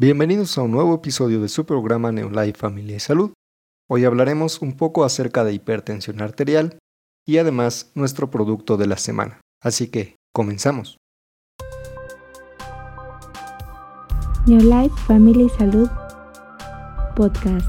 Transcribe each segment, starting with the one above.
Bienvenidos a un nuevo episodio de su programa Neolife Familia y Salud. Hoy hablaremos un poco acerca de hipertensión arterial y además nuestro producto de la semana. Así que, comenzamos. Neolife Familia y Salud Podcast.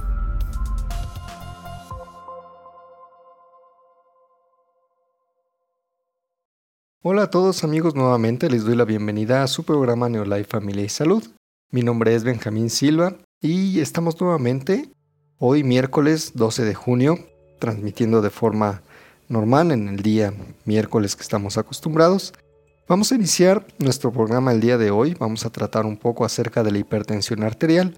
Hola a todos amigos, nuevamente les doy la bienvenida a su programa Neolife Familia y Salud. Mi nombre es Benjamín Silva y estamos nuevamente hoy miércoles 12 de junio transmitiendo de forma normal en el día miércoles que estamos acostumbrados. Vamos a iniciar nuestro programa el día de hoy, vamos a tratar un poco acerca de la hipertensión arterial.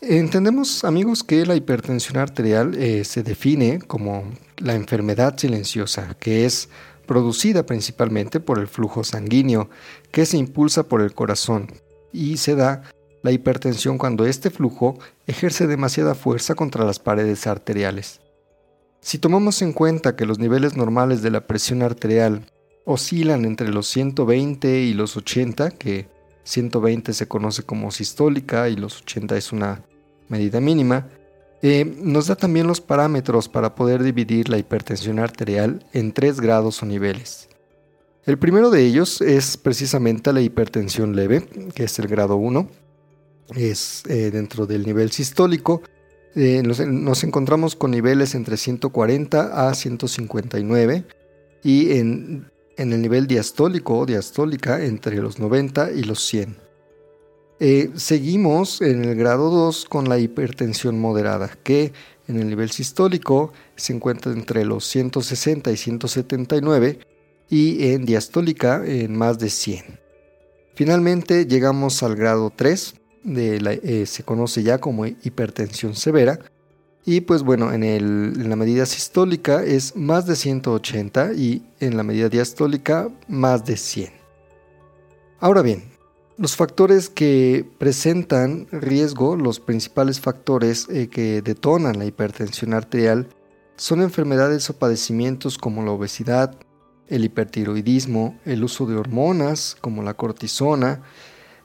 Entendemos amigos que la hipertensión arterial eh, se define como la enfermedad silenciosa, que es producida principalmente por el flujo sanguíneo que se impulsa por el corazón y se da la hipertensión cuando este flujo ejerce demasiada fuerza contra las paredes arteriales. Si tomamos en cuenta que los niveles normales de la presión arterial oscilan entre los 120 y los 80, que 120 se conoce como sistólica y los 80 es una medida mínima, eh, nos da también los parámetros para poder dividir la hipertensión arterial en tres grados o niveles. El primero de ellos es precisamente la hipertensión leve, que es el grado 1. Es eh, dentro del nivel sistólico. Eh, nos, encontramos con niveles entre 140 a 159 y en, el nivel diastólico o diastólica entre los 90 y los 100. Eh, seguimos en el grado 2 con la hipertensión moderada, que en el nivel sistólico se encuentra entre los 160 y 179 y en diastólica en más de 100. Finalmente llegamos al grado 3, de eh, se conoce ya como hipertensión severa, y pues bueno, en, en, la medida sistólica es más de 180 y en la medida diastólica más de 100. Ahora bien, los factores que presentan riesgo, los principales factores eh, que detonan la hipertensión arterial, son enfermedades o padecimientos como la obesidad, el hipertiroidismo, el uso de hormonas como la cortisona,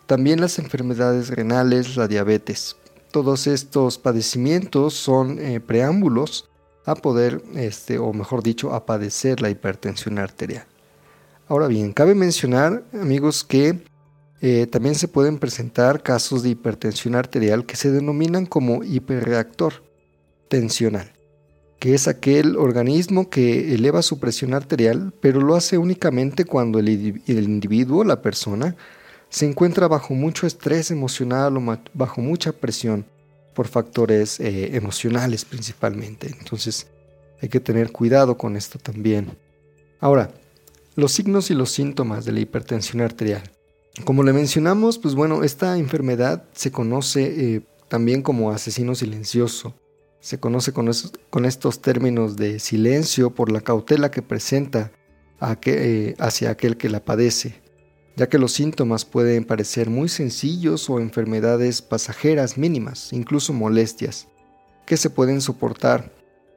también las enfermedades renales, la diabetes. Todos estos padecimientos son eh, preámbulos a poder, este, o mejor dicho, a padecer la hipertensión arterial. Ahora bien, cabe mencionar, amigos, que eh, también se pueden presentar casos de hipertensión arterial que se denominan como hiperreactor tensional que es aquel organismo que eleva su presión arterial, pero lo hace únicamente cuando el, individuo, la persona, se encuentra bajo mucho estrés emocional o bajo mucha presión por factores eh, emocionales principalmente. Entonces hay que tener cuidado con esto también. Ahora, los signos y los síntomas de la hipertensión arterial. Como le mencionamos, pues bueno, esta enfermedad se conoce eh, también como asesino silencioso se conoce con, estos términos de silencio por la cautela que presenta eh, hacia aquel que la padece, ya que los síntomas pueden parecer muy sencillos o enfermedades pasajeras mínimas, incluso molestias, que se pueden soportar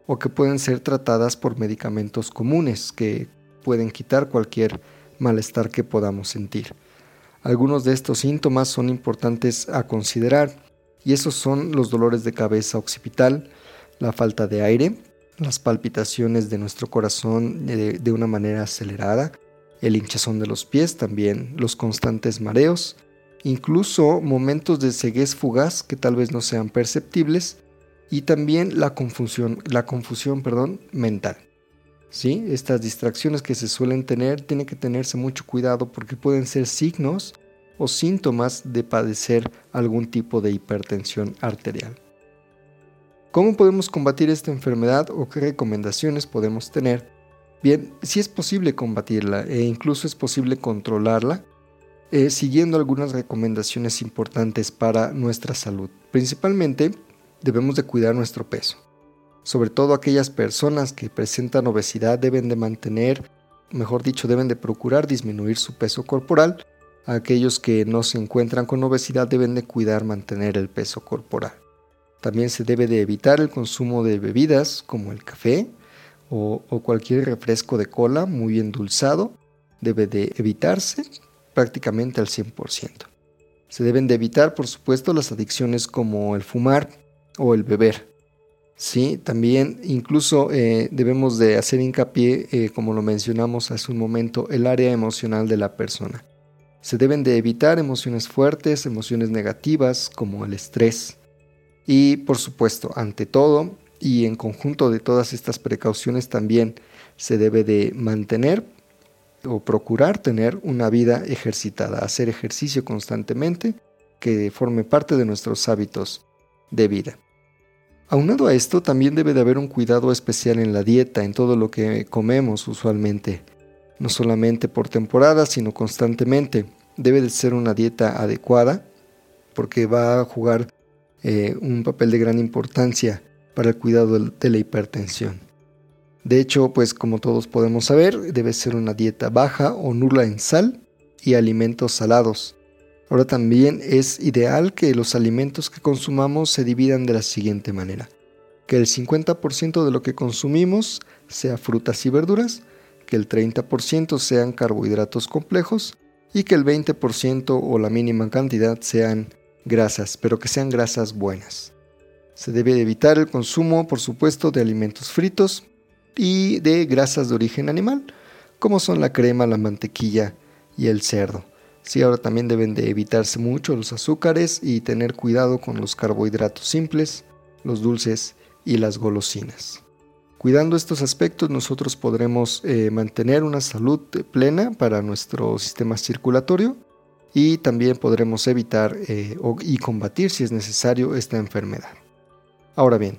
o que pueden ser tratadas por medicamentos comunes que pueden quitar cualquier malestar que podamos sentir. Algunos de estos síntomas son importantes a considerar y esos son los dolores de cabeza occipital, la falta de aire, las palpitaciones de nuestro corazón de, una manera acelerada, el hinchazón de los pies también, los constantes mareos, incluso momentos de ceguez fugaz que tal vez no sean perceptibles y también la confusión, la confusión perdón, mental. ¿Sí? Estas distracciones que se suelen tener tienen que tenerse mucho cuidado porque pueden ser signos o síntomas de padecer algún tipo de hipertensión arterial. ¿Cómo podemos combatir esta enfermedad o qué recomendaciones podemos tener? Bien, si es posible combatirla e incluso es posible controlarla, eh, siguiendo algunas recomendaciones importantes para nuestra salud. Principalmente, debemos de cuidar nuestro peso. Sobre todo aquellas personas que presentan obesidad deben de mantener, mejor dicho, deben de procurar disminuir su peso corporal Aquellos que no se encuentran con obesidad deben de cuidar mantener el peso corporal. También se debe de evitar el consumo de bebidas como el café o, cualquier refresco de cola muy endulzado. Debe de evitarse prácticamente al 100%. Se deben de evitar, por supuesto, las adicciones como el fumar o el beber. Sí, también incluso eh, debemos de hacer hincapié, eh, como lo mencionamos hace un momento, el área emocional de la persona. Se deben de evitar emociones fuertes, emociones negativas como el estrés. Y por supuesto, ante todo y en conjunto de todas estas precauciones también se debe de mantener o procurar tener una vida ejercitada, hacer ejercicio constantemente que forme parte de nuestros hábitos de vida. Aunado a esto, también debe de haber un cuidado especial en la dieta, en todo lo que comemos usualmente, no solamente por temporada, sino constantemente. Debe de ser una dieta adecuada, porque va a jugar eh, un papel de gran importancia para el cuidado de la hipertensión. De hecho, pues como todos podemos saber, debe ser una dieta baja o nula en sal y alimentos salados, Ahora también es ideal que los alimentos que consumamos se dividan de la siguiente manera. Que el 50% de lo que consumimos sea frutas y verduras, que el 30% sean carbohidratos complejos y que el 20% o la mínima cantidad sean grasas, pero que sean grasas buenas. Se debe evitar el consumo, por supuesto, de alimentos fritos y de grasas de origen animal, como son la crema, la mantequilla y el cerdo. Sí, ahora también deben de evitarse mucho los azúcares y tener cuidado con los carbohidratos simples, los dulces y las golosinas. Cuidando estos aspectos nosotros podremos eh, mantener una salud plena para nuestro sistema circulatorio y también podremos evitar eh, y combatir si es necesario esta enfermedad. Ahora bien,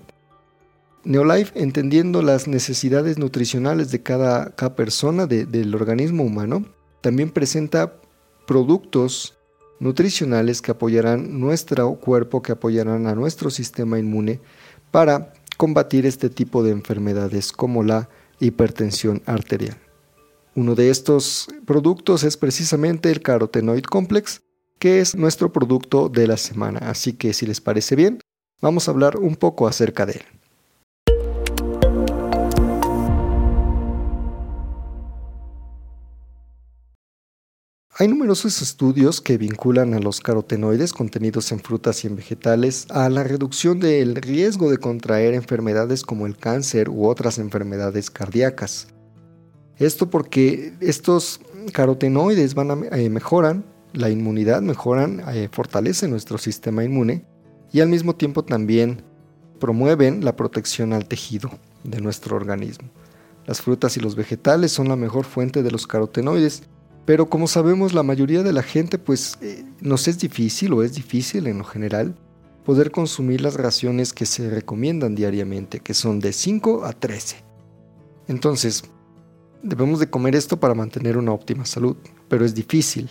Neolife, entendiendo las necesidades nutricionales de cada, persona del organismo humano, también presenta productos nutricionales que apoyarán nuestro cuerpo, que apoyarán a nuestro sistema inmune para combatir este tipo de enfermedades como la hipertensión arterial. Uno de estos productos es precisamente el Carotenoid Complex, que es nuestro producto de la semana. Así que si les parece bien, vamos a hablar un poco acerca de él. Hay numerosos estudios que vinculan a los carotenoides contenidos en frutas y en vegetales a la reducción del riesgo de contraer enfermedades como el cáncer u otras enfermedades cardíacas. Esto porque estos carotenoides van a, eh, mejoran la inmunidad, mejoran, eh, fortalecen nuestro sistema inmune y al mismo tiempo también promueven la protección al tejido de nuestro organismo. Las frutas y los vegetales son la mejor fuente de los carotenoides pero como sabemos, la mayoría de la gente, pues eh, nos es difícil o es difícil en lo general poder consumir las raciones que se recomiendan diariamente, que son de 5 a 13. Entonces, debemos de comer esto para mantener una óptima salud, pero es difícil.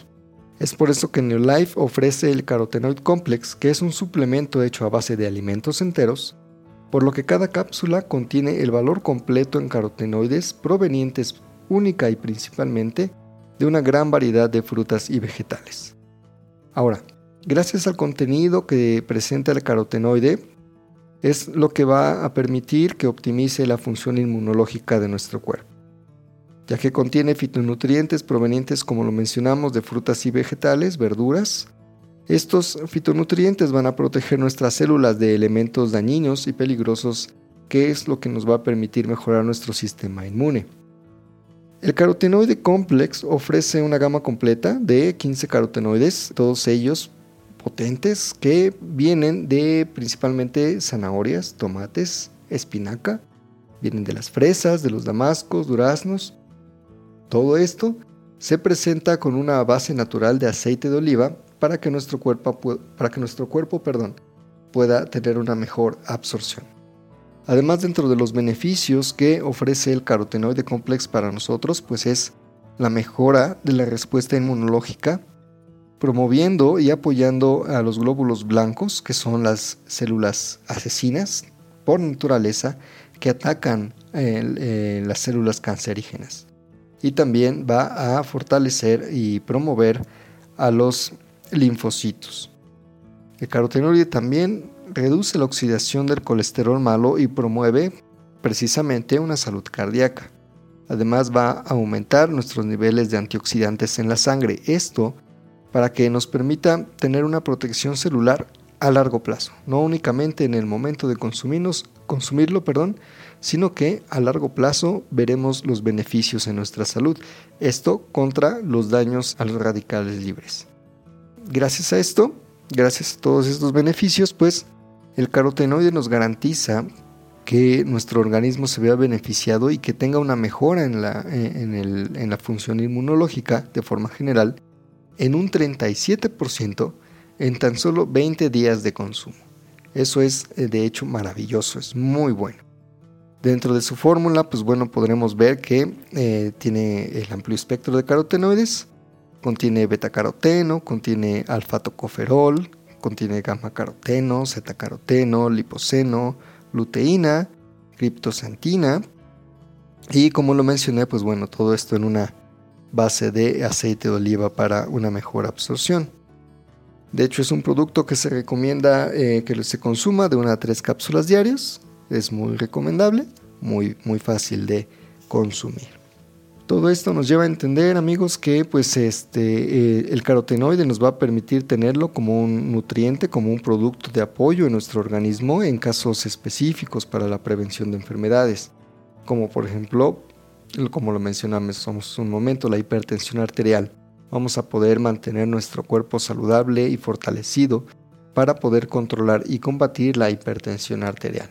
Es por eso que Neolife ofrece el Carotenoid Complex, que es un suplemento hecho a base de alimentos enteros, por lo que cada cápsula contiene el valor completo en carotenoides provenientes única y principalmente de una gran variedad de frutas y vegetales. Ahora, gracias al contenido que presenta el carotenoide, es lo que va a permitir que optimice la función inmunológica de nuestro cuerpo, ya que contiene fitonutrientes provenientes, como lo mencionamos, de frutas y vegetales, verduras. Estos fitonutrientes van a proteger nuestras células de elementos dañinos y peligrosos, que es lo que nos va a permitir mejorar nuestro sistema inmune. El carotenoide complex ofrece una gama completa de 15 carotenoides, todos ellos potentes que vienen de principalmente zanahorias, tomates, espinaca, vienen de las fresas, de los damascos, duraznos. Todo esto se presenta con una base natural de aceite de oliva para que nuestro cuerpo, para que nuestro cuerpo perdón, pueda tener una mejor absorción. Además, dentro de los beneficios que ofrece el carotenoide complex para nosotros, pues es la mejora de la respuesta inmunológica, promoviendo y apoyando a los glóbulos blancos, que son las células asesinas por naturaleza, que atacan eh, las células cancerígenas. Y también va a fortalecer y promover a los linfocitos. El carotenoide también reduce la oxidación del colesterol malo y promueve precisamente una salud cardíaca. Además va a aumentar nuestros niveles de antioxidantes en la sangre. Esto para que nos permita tener una protección celular a largo plazo, no únicamente en el momento de consumirnos, consumirlo, perdón, sino que a largo plazo veremos los beneficios en nuestra salud. Esto contra los daños a los radicales libres. Gracias a esto, gracias a todos estos beneficios, pues el carotenoide nos garantiza que nuestro organismo se vea beneficiado y que tenga una mejora en la, en la función inmunológica de forma general en un 37% en tan solo 20 días de consumo. Eso es eh, de hecho maravilloso, es muy bueno. Dentro de su fórmula, pues bueno, podremos ver que eh, tiene el amplio espectro de carotenoides, contiene betacaroteno, contiene alfa-tocoferol, contiene gamma-caroteno, zeta-caroteno, lipoceno, luteína, criptosantina y como lo mencioné, pues bueno, todo esto en una base de aceite de oliva para una mejor absorción. De hecho, es un producto que se recomienda eh, que se consuma de una a tres cápsulas diarias. Es muy recomendable, muy, muy fácil de consumir. Todo esto nos lleva a entender, amigos, que pues este, eh, el carotenoide nos va a permitir tenerlo como un nutriente, como un producto de apoyo en nuestro organismo en casos específicos para la prevención de enfermedades, como por ejemplo, como lo mencionamos un momento, la hipertensión arterial vamos a poder mantener nuestro cuerpo saludable y fortalecido para poder controlar y combatir la hipertensión arterial.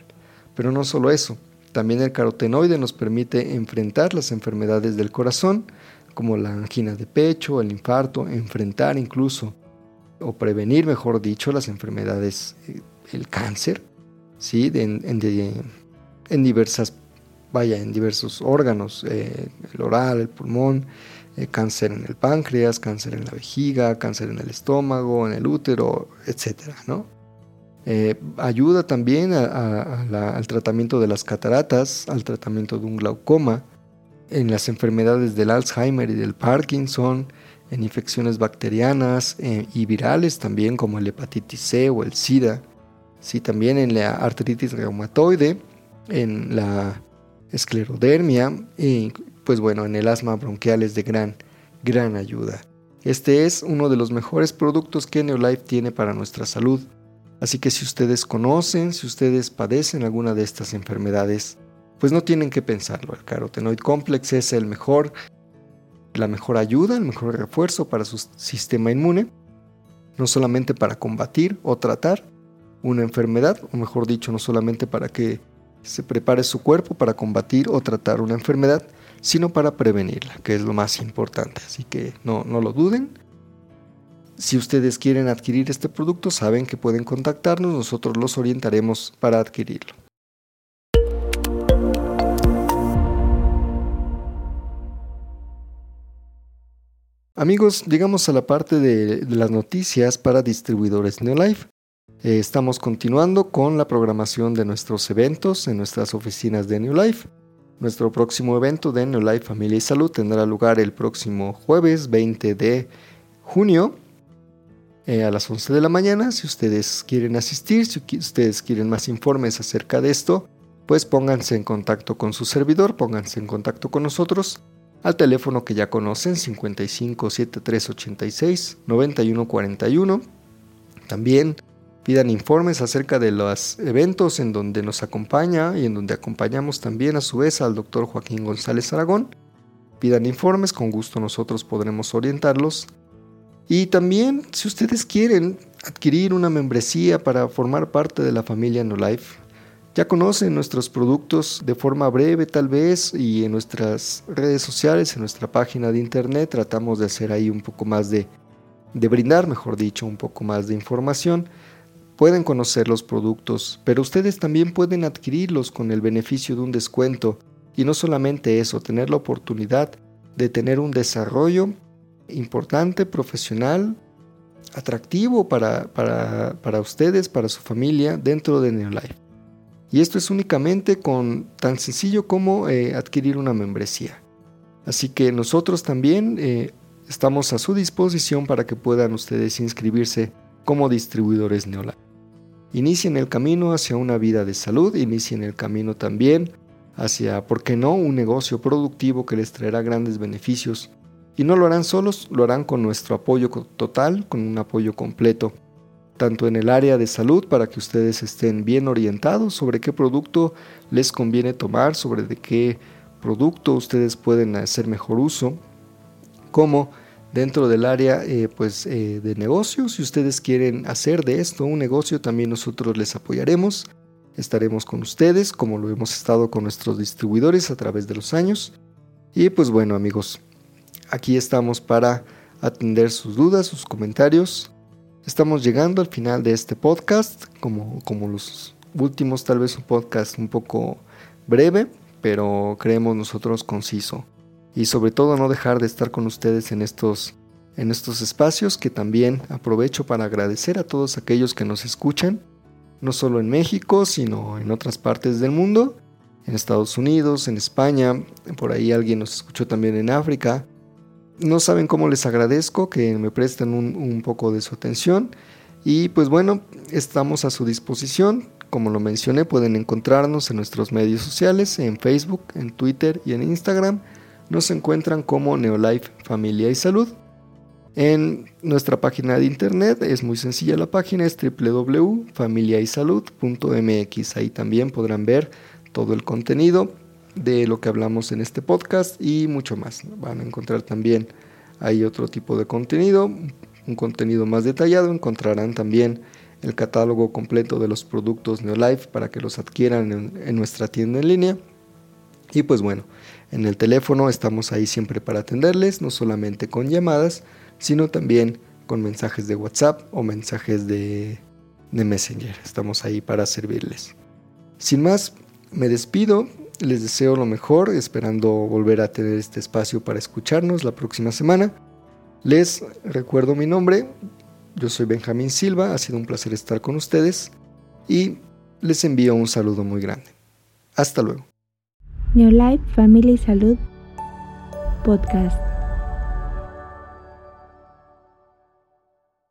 Pero no solo eso, también el carotenoide nos permite enfrentar las enfermedades del corazón, como la angina de pecho, el infarto, enfrentar incluso o prevenir, mejor dicho, las enfermedades, eh, el cáncer, ¿sí? en, diversas, vaya, en diversos órganos, eh, el oral, el pulmón, eh, cáncer en el páncreas, cáncer en la vejiga, cáncer en el estómago, en el útero, etc. ¿no? Eh, ayuda también al tratamiento de las cataratas, al tratamiento de un glaucoma, en las enfermedades del Alzheimer y del Parkinson, en infecciones bacterianas eh, y virales también como el hepatitis C o el SIDA, sí, también en la artritis reumatoide, en la esclerodermia y pues bueno, en el asma bronquial es de gran, gran ayuda. Este es uno de los mejores productos que Neolife tiene para nuestra salud. Así que si ustedes conocen, si ustedes padecen alguna de estas enfermedades, pues no tienen que pensarlo. El carotenoid complex es el mejor, la mejor ayuda, el mejor refuerzo para su sistema inmune, no solamente para combatir o tratar una enfermedad, o mejor dicho, no solamente para que se prepare su cuerpo para combatir o tratar una enfermedad, sino para prevenirla, que es lo más importante. Así que no, no lo duden. Si ustedes quieren adquirir este producto, saben que pueden contactarnos, nosotros los orientaremos para adquirirlo. Amigos, llegamos a la parte de, las noticias para distribuidores Neolife. Eh, estamos continuando con la programación de nuestros eventos en nuestras oficinas de Neolife. Nuestro próximo evento de Life Familia y Salud tendrá lugar el próximo jueves 20 de junio eh, a las 11 de la mañana. Si ustedes quieren asistir, si ustedes quieren más informes acerca de esto, pues pónganse en contacto con su servidor, pónganse en contacto con nosotros al teléfono que ya conocen 55 7386 9141. También pidan informes acerca de los eventos en donde nos acompaña y en donde acompañamos también a su vez al doctor Joaquín González Aragón. Pidan informes, con gusto nosotros podremos orientarlos. Y también, si ustedes quieren adquirir una membresía para formar parte de la familia No Life, ya conocen nuestros productos de forma breve tal vez y en nuestras redes sociales, en nuestra página de internet, tratamos de hacer ahí un poco más de, de brindar, mejor dicho, un poco más de información pueden conocer los productos, pero ustedes también pueden adquirirlos con el beneficio de un descuento. Y no solamente eso, tener la oportunidad de tener un desarrollo importante, profesional, atractivo para, para, ustedes, para su familia dentro de Neolife. Y esto es únicamente con tan sencillo como eh, adquirir una membresía. Así que nosotros también eh, estamos a su disposición para que puedan ustedes inscribirse como distribuidores Neolife. Inicien el camino hacia una vida de salud, inicien el camino también hacia, ¿por qué no?, un negocio productivo que les traerá grandes beneficios Y no lo harán solos, lo harán con nuestro apoyo total, con un apoyo completo, tanto en el área de salud para que ustedes estén bien orientados sobre qué producto les conviene tomar, sobre de qué producto ustedes pueden hacer mejor uso, como dentro del área eh, pues, eh, de negocios. Si ustedes quieren hacer de esto un negocio, también nosotros les apoyaremos. Estaremos con ustedes, como lo hemos estado con nuestros distribuidores a través de los años. Y pues bueno amigos, aquí estamos para atender sus dudas, sus comentarios. Estamos llegando al final de este podcast, como, como los últimos, tal vez un podcast un poco breve, pero creemos nosotros conciso y sobre todo no dejar de estar con ustedes en estos, en estos espacios que también aprovecho para agradecer a todos aquellos que nos escuchan, no solo en México, sino en otras partes del mundo, en Estados Unidos, en España, por ahí alguien nos escuchó también en África. No saben cómo les agradezco que me presten un, un poco de su atención y pues bueno, estamos a su disposición. Como lo mencioné, pueden encontrarnos en nuestros medios sociales, en Facebook, en Twitter y en Instagram nos encuentran como Neolife Familia y Salud. En nuestra página de internet es muy sencilla la página, es www.familiaysalud.mx. Ahí también podrán ver todo el contenido de lo que hablamos en este podcast y mucho más. Van a encontrar también ahí otro tipo de contenido, un contenido más detallado. Encontrarán también el catálogo completo de los productos Neolife para que los adquieran en, en nuestra tienda en línea. Y pues bueno, en el teléfono estamos ahí siempre para atenderles, no solamente con llamadas, sino también con mensajes de WhatsApp o mensajes de, Messenger. Estamos ahí para servirles. Sin más, me despido, les deseo lo mejor, esperando volver a tener este espacio para escucharnos la próxima semana. Les recuerdo mi nombre, yo soy Benjamín Silva, ha sido un placer estar con ustedes y les envío un saludo muy grande. Hasta luego. Neolife Family Salud Podcast.